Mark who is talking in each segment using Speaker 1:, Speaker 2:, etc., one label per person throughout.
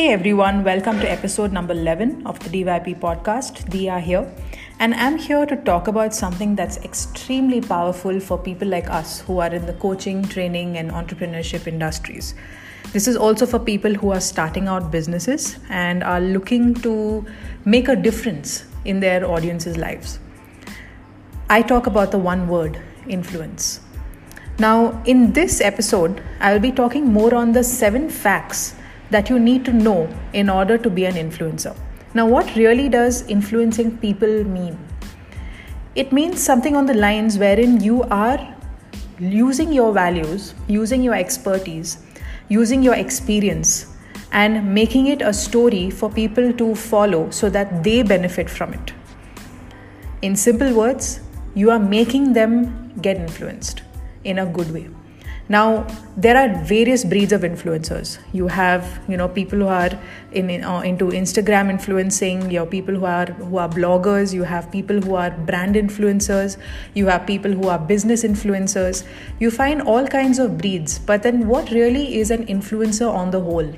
Speaker 1: Hey everyone, welcome to episode number 11 of the DYP podcast. Dia here, and I'm here to talk about something that's extremely powerful for people like us who are in the coaching, training, and entrepreneurship industries. This is also for people who are starting out businesses and are looking to make a difference in their audience's lives. I talk about the one word influence. Now, in this episode, I'll be talking more on the seven facts that you need to know in order to be an influencer. Now, what really does influencing people mean? It means something on the lines wherein you are using your values, using your expertise, using your experience, and making it a story for people to follow so that they benefit from it. In simple words, you are making them get influenced in a good way now there are various breeds of influencers. You have you know people who are in, uh, into instagram influencing you have people who are who are bloggers you have people who are brand influencers you have people who are business influencers. You find all kinds of breeds but then what really is an influencer on the whole?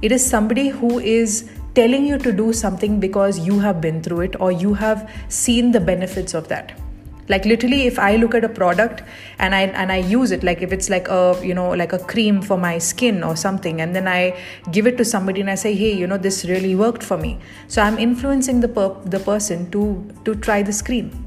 Speaker 1: It is somebody who is telling you to do something because you have been through it or you have seen the benefits of that like literally if i look at a product and i and i use it like if it's like a you know like a cream for my skin or something and then i give it to somebody and i say hey you know this really worked for me. So i'm influencing the per- the person to to try this cream.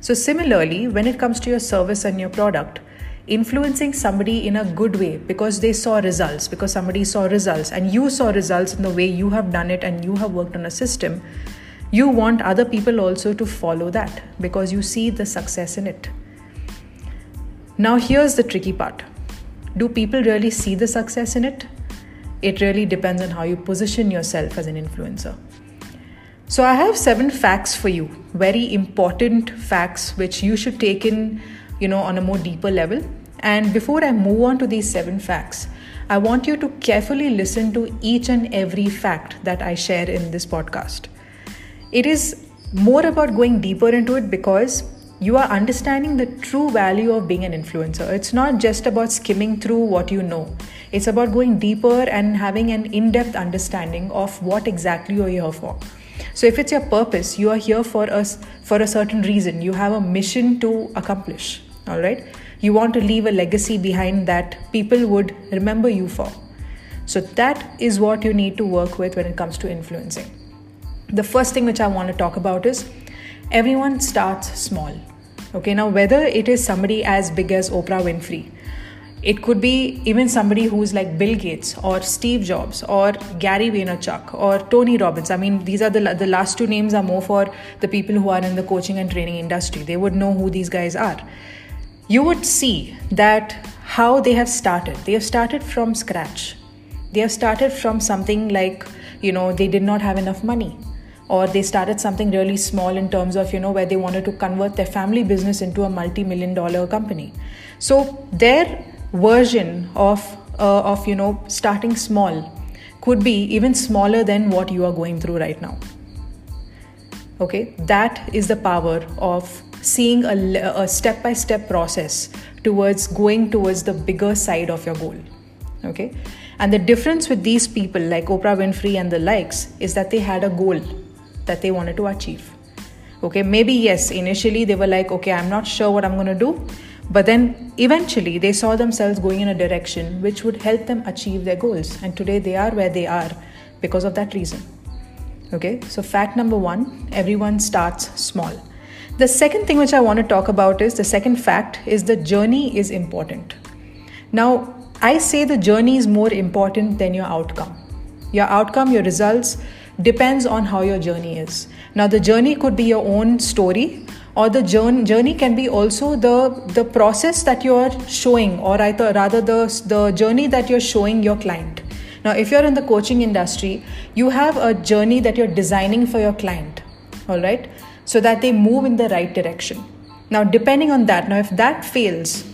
Speaker 1: So similarly when it comes to your service and your product influencing somebody in a good way because they saw results because somebody saw results and you saw results in the way you have done it and you have worked on a system you want other people also to follow that because you see the success in it. Now, here's the tricky part do people really see the success in it? It really depends on how you position yourself as an influencer. So, I have seven facts for you, very important facts which you should take in, you know, on a more deeper level. And before I move on to these seven facts, I want you to carefully listen to each and every fact that I share in this podcast it is more about going deeper into it because you are understanding the true value of being an influencer. It's not just about skimming through what you know, it's about going deeper and having an in depth understanding of what exactly you're here for. So, if it's your purpose, you are here for us for a certain reason. You have a mission to accomplish. All right. You want to leave a legacy behind that people would remember you for. So, that is what you need to work with when it comes to influencing the first thing which I want to talk about is everyone starts small. Okay, now whether it is somebody as big as Oprah Winfrey, it could be even somebody who's like Bill Gates or Steve Jobs or Gary Vaynerchuk or Tony Robbins. I mean, these are the the last two names are more for the people who are in the coaching and training industry. They would know who these guys are. You would see that how they have started. They have started from scratch. They have started from something like, you know, they did not have enough money or they started something really small in terms of you know where they wanted to convert their family business into a multi-million dollar company. So their version of uh, of you know starting small could be even smaller than what you are going through right now. Okay? That is the power of seeing a, a step-by-step process towards going towards the bigger side of your goal. Okay? And the difference with these people like oprah winfrey and the likes is that they had a goal that they wanted to achieve. Okay, maybe yes, initially they were like, okay, I'm not sure what I'm going to do. But then eventually they saw themselves going in a direction which would help them achieve their goals. And today they are where they are because of that reason. Okay, so fact number one everyone starts small. The second thing which I want to talk about is the second fact is the journey is important. Now, I say the journey is more important than your outcome. Your outcome, your results, depends on how your journey is. Now, the journey could be your own story, or the journey can be also the, the process that you're showing, or rather, the, the journey that you're showing your client. Now, if you're in the coaching industry, you have a journey that you're designing for your client, all right, so that they move in the right direction. Now, depending on that, now if that fails,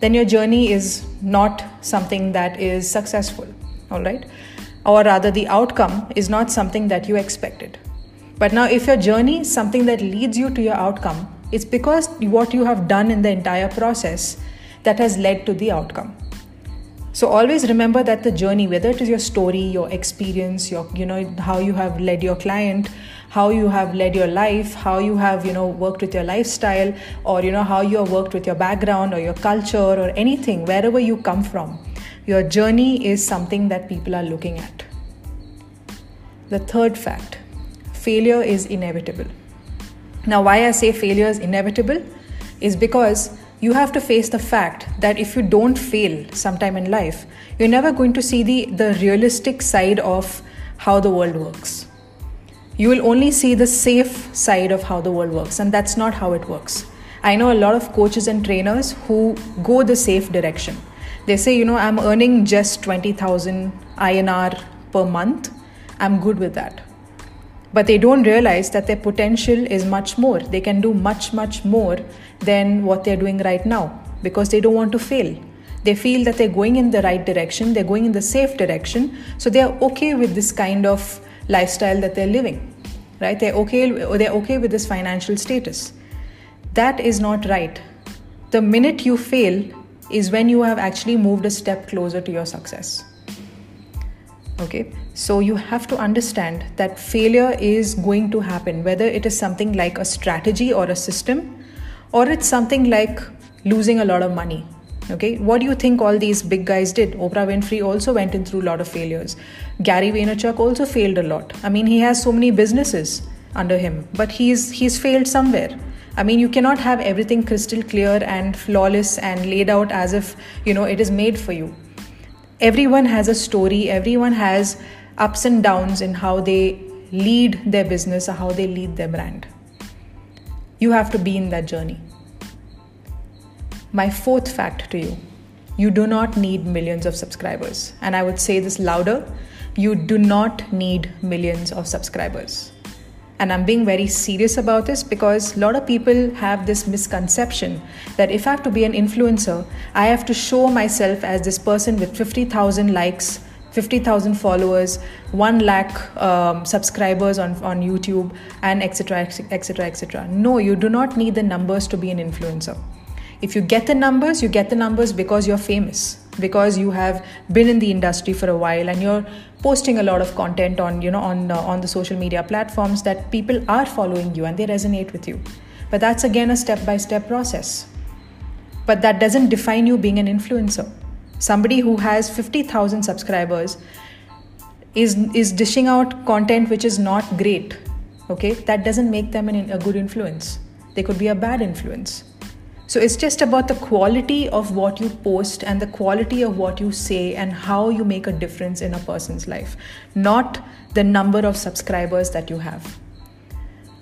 Speaker 1: then your journey is not something that is successful, all right or rather the outcome is not something that you expected. But now, if your journey is something that leads you to your outcome, it's because what you have done in the entire process that has led to the outcome. so always remember that the journey whether it is your story your experience your you know how you have led your client how you have led your life how you have you know worked with your lifestyle or you know how you have worked with your background or your culture or anything wherever you come from your journey is something that people are looking at the third fact failure is inevitable now why i say failure is inevitable is because you have to face the fact that if you don't fail sometime in life, you're never going to see the, the realistic side of how the world works. You will only see the safe side of how the world works, and that's not how it works. I know a lot of coaches and trainers who go the safe direction. They say, you know, I'm earning just 20,000 INR per month. I'm good with that but they don't realize that their potential is much more. They can do much, much more than what they're doing right now because they don't want to fail. They feel that they're going in the right direction, they're going in the safe direction, so they're okay with this kind of lifestyle that they're living. Right? They're okay they're okay with this financial status. That is not right. The minute you fail is when you have actually moved a step closer to your success. Okay? So you have to understand that failure is going to happen, whether it is something like a strategy or a system, or it's something like losing a lot of money. Okay, what do you think all these big guys did? Oprah Winfrey also went in through a lot of failures. Gary Vaynerchuk also failed a lot. I mean, he has so many businesses under him, but he's he's failed somewhere. I mean, you cannot have everything crystal clear and flawless and laid out as if you know it is made for you. Everyone has a story. Everyone has ups and downs in how they lead their business or how they lead their brand. You have to be in that journey. My fourth fact to you you do not need millions of subscribers. And I would say this louder you do not need millions of subscribers. And I'm being very serious about this because a lot of people have this misconception that if I have to be an influencer, I have to show myself as this person with 50,000 likes 50,000 followers, 1 lakh um, subscribers on, on YouTube, and etc. etc. etc. No, you do not need the numbers to be an influencer. If you get the numbers, you get the numbers because you're famous, because you have been in the industry for a while and you're posting a lot of content on, you know, on, uh, on the social media platforms that people are following you and they resonate with you. But that's again a step by step process. But that doesn't define you being an influencer somebody who has 50000 subscribers is is dishing out content which is not great okay that doesn't make them an, a good influence they could be a bad influence so it's just about the quality of what you post and the quality of what you say and how you make a difference in a person's life not the number of subscribers that you have.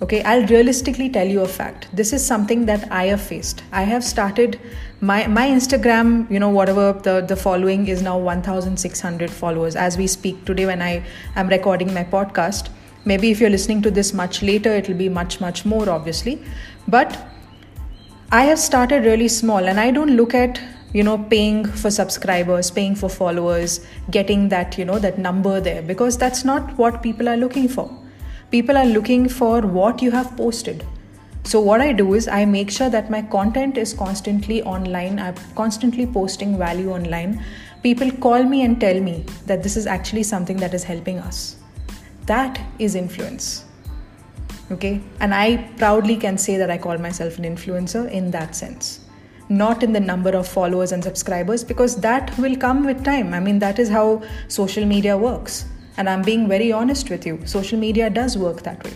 Speaker 1: Okay i'll realistically tell you a fact. This is something that i have faced. I have started my my instagram you know whatever the the following is now 1600 followers. As we speak today when i am recording my podcast maybe if you're listening to this much later it'll be much much more obviously. But i have started really small and i don't look at you know paying for subscribers paying for followers getting that you know that number there because that's not what people are looking for people are looking for what you have posted. So, what I do is I make sure that my content is constantly online, I'm constantly posting value online. People call me and tell me that this is actually something that is helping us. That is influence. Okay, and I proudly can say that I call myself an influencer in that sense not in the number of followers and subscribers because that will come with time. I mean, that is how social media works. And I'm being very honest with you, social media does work that way.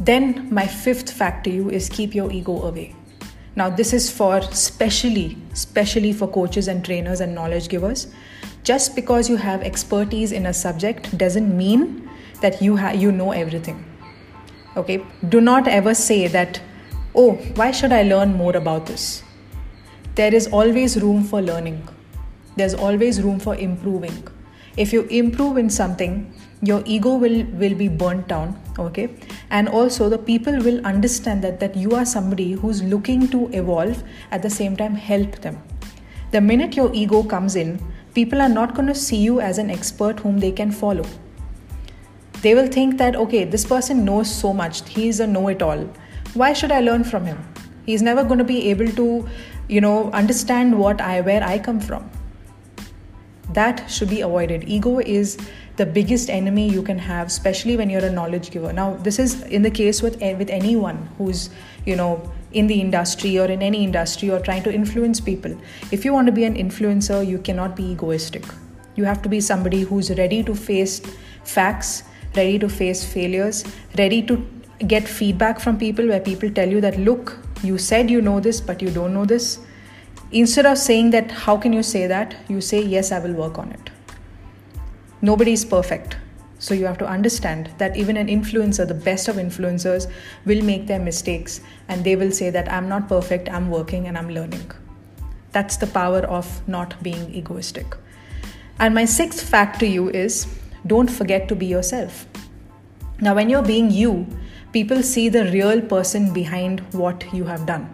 Speaker 1: Then, my fifth fact to you is keep your ego away. Now, this is for specially, specially for coaches and trainers and knowledge givers. Just because you have expertise in a subject doesn't mean that you ha- you know everything. Okay? Do not ever say that, "Oh, why should I learn more about this?" There is always room for learning. There's always room for improving if you improve in something your ego will will be burnt down okay and also the people will understand that that you are somebody who's looking to evolve at the same time help them the minute your ego comes in people are not going to see you as an expert whom they can follow they will think that okay this person knows so much. He's a know it all why should i learn from him? He's never going to be able to you know understand what i where i come from. That should be avoided. Ego is the biggest enemy you can have especially when you're a knowledge giver. Now this is in the case with eh, with anyone who's you know in the industry or in any industry or trying to influence people. If you want to be an influencer you cannot be egoistic. You have to be somebody who's ready to face facts ready to face failures ready to get feedback from people where people tell you that look you said you know this but you don't know this. Instead of saying that how can you say that? You say yes i will work on it. Nobody is perfect. So you have to understand that even an influencer the best of influencers will make their mistakes and they will say that i'm not perfect i'm working and i'm learning. That's the power of not being egoistic. And my sixth fact to you is don't forget to be yourself. Now when you're being you people see the real person behind what you have done.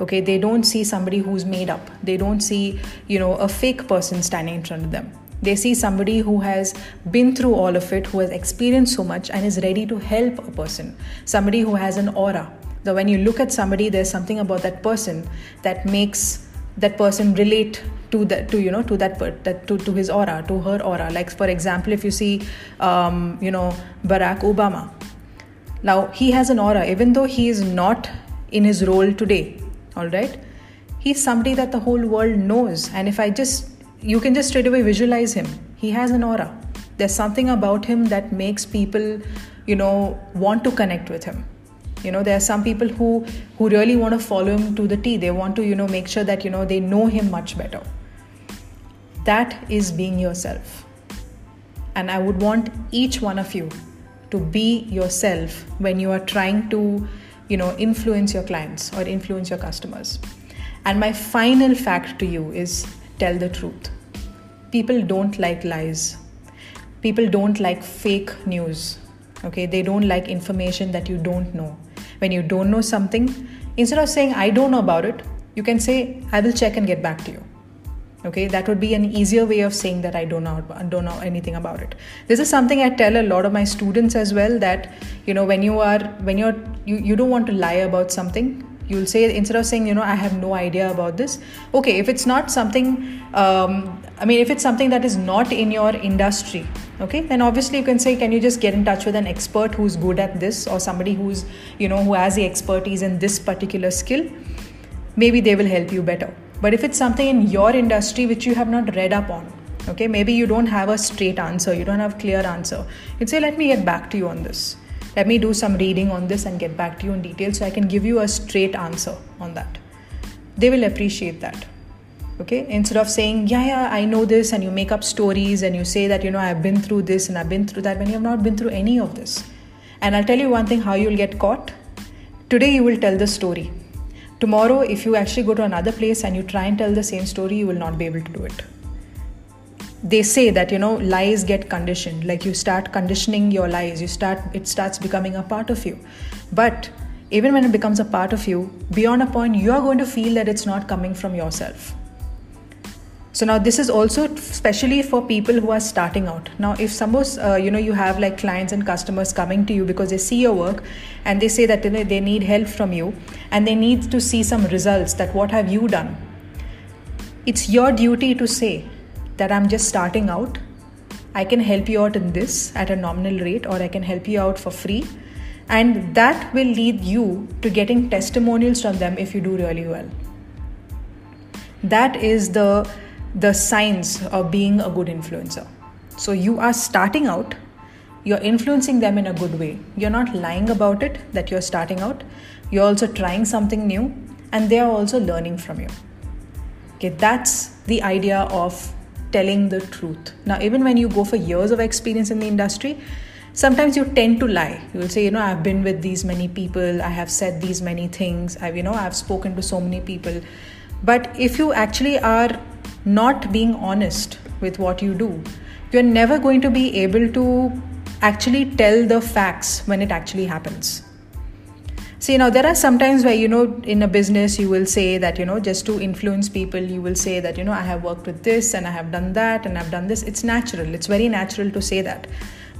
Speaker 1: Okay they don't see somebody who's made up. They don't see you know a fake person standing in front of them. They see somebody who has been through all of it who has experienced so much and is ready to help a person. Somebody who has an aura. That when you look at somebody there's something about that person that makes that person relate to that to you know to that, that to, to his aura to her aura. Like for example if you see um, you know barack obama. Now he has an aura. Even though he is not in his role today all right he's somebody that the whole world knows. And if i just you can just straight away visualize him. He has an aura. There's something about him that makes people you know want to connect with him. You know there are some people who who really want to follow him to the t. They want to you know make sure that you know they know him much better that is being yourself. And i would want each one of you to be yourself when you are trying to you know influence your clients or influence your customers. And my final fact to you is tell the truth. People don't like lies. People don't like fake news. Okay? They don't like information that you don't know. When you don't know something instead of saying i don't know about it you can say i will check and get back to you okay that would be an easier way of saying that i don't know don't know anything about it. This is something i tell a lot of my students as well that you know when you are when you're you, you don't want to lie about something. You'll say instead of saying you know i have no idea about this. Okay if it's not something um, i mean if it's something that is not in your industry okay then obviously you can say can you just get in touch with an expert who's good at this or somebody who's you know who has the expertise in this particular skill? Maybe they will help you better but if it's something in your industry which you have not read up on okay maybe you don't have a straight answer you don't have a clear answer you'd say let me get back to you on this. Let me do some reading on this and get back to you in detail so i can give you a straight answer on that. They will appreciate that okay? Instead of saying yeah yeah i know this and you make up stories and you say that you know i've been through this and i've been through that when you have not been through any of this. And i'll tell you one thing how you'll get caught. Today you will tell the story tomorrow if you actually go to another place and you try and tell the same story you will not be able to do it. They say that you know lies get conditioned. Like you start conditioning your lies. You start it starts becoming a part of you. But even when it becomes a part of you beyond a point you are going to feel that it's not coming from yourself so now this is also especially for people who are starting out now if suppose uh, you know you have like clients and customers coming to you because they see your work and they say that they need help from you and they need to see some results that what have you done it's your duty to say that I'm just starting out. I can help you out in this at a nominal rate, or I can help you out for free. And that will lead you to getting testimonials from them if you do really well. That is the, the signs of being a good influencer. So you are starting out, you're influencing them in a good way. You're not lying about it that you're starting out. You're also trying something new, and they are also learning from you. Okay, that's the idea of telling the truth. Now, even when you go for years of experience in the industry, sometimes you tend to lie. You will say, you know, I've been with these many people, I have said these many things, I've, you know, I've spoken to so many people. But if you actually are not being honest with what you do, you're never going to be able to actually tell the facts when it actually happens. See, now there are sometimes where, you know, in a business, you will say that, you know, just to influence people, you will say that, you know, I have worked with this and I have done that and I've done this. It's natural. It's very natural to say that.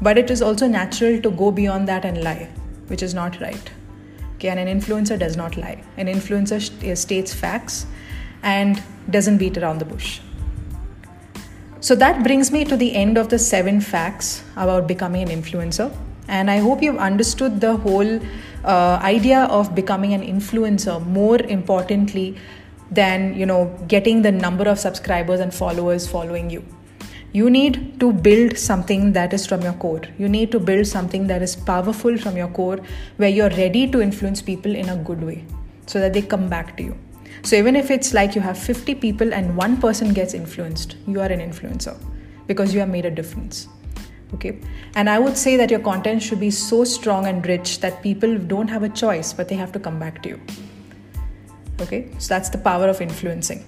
Speaker 1: But it is also natural to go beyond that and lie, which is not right. Okay, and an influencer does not lie. An influencer states facts and doesn't beat around the bush. So that brings me to the end of the seven facts about becoming an influencer. And I hope you've understood the whole uh, idea of becoming an influencer more importantly than you know getting the number of subscribers and followers following you you need to build something that is from your core you need to build something that is powerful from your core where you're ready to influence people in a good way so that they come back to you so even if it's like you have 50 people and one person gets influenced you are an influencer because you have made a difference. Okay? And i would say that your content should be so strong and rich that people don't have a choice but they have to come back to you. Okay? So that's the power of influencing.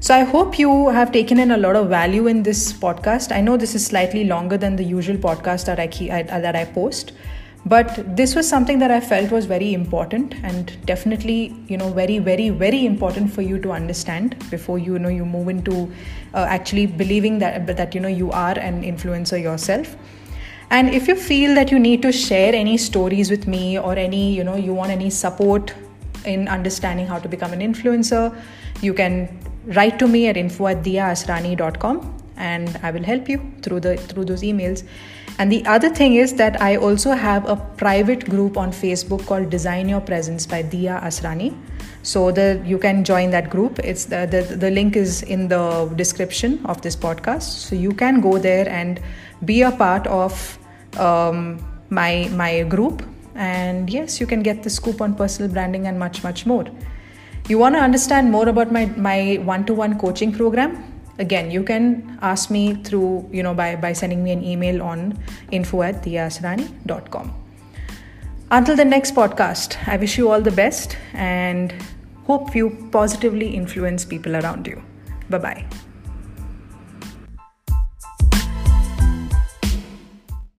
Speaker 1: So i hope you have taken in a lot of value in this podcast. I know this is slightly longer than the usual podcast that i, keep, I that i post but this was something that i felt was very important and definitely you know very very very important for you to understand before you, know you move into uh, actually believing that that you know you are an influencer yourself. And if you feel that you need to share any stories with me or any you know you want any support in understanding how to become an influencer you can write to me at info at and i will help you through the through those emails and the other thing is that I also have a private group on Facebook called Design Your Presence by Dia Asrani. So the you can join that group. It's the, the the link is in the description of this podcast. So you can go there and be a part of um, my my group. And yes, you can get the scoop on personal branding and much much more. You want to understand more about my my one to one coaching program? Again you can ask me through you know by, by sending me an email on info at diasrani.com until the next podcast i wish you all the best and hope you positively influence people around you. Bye bye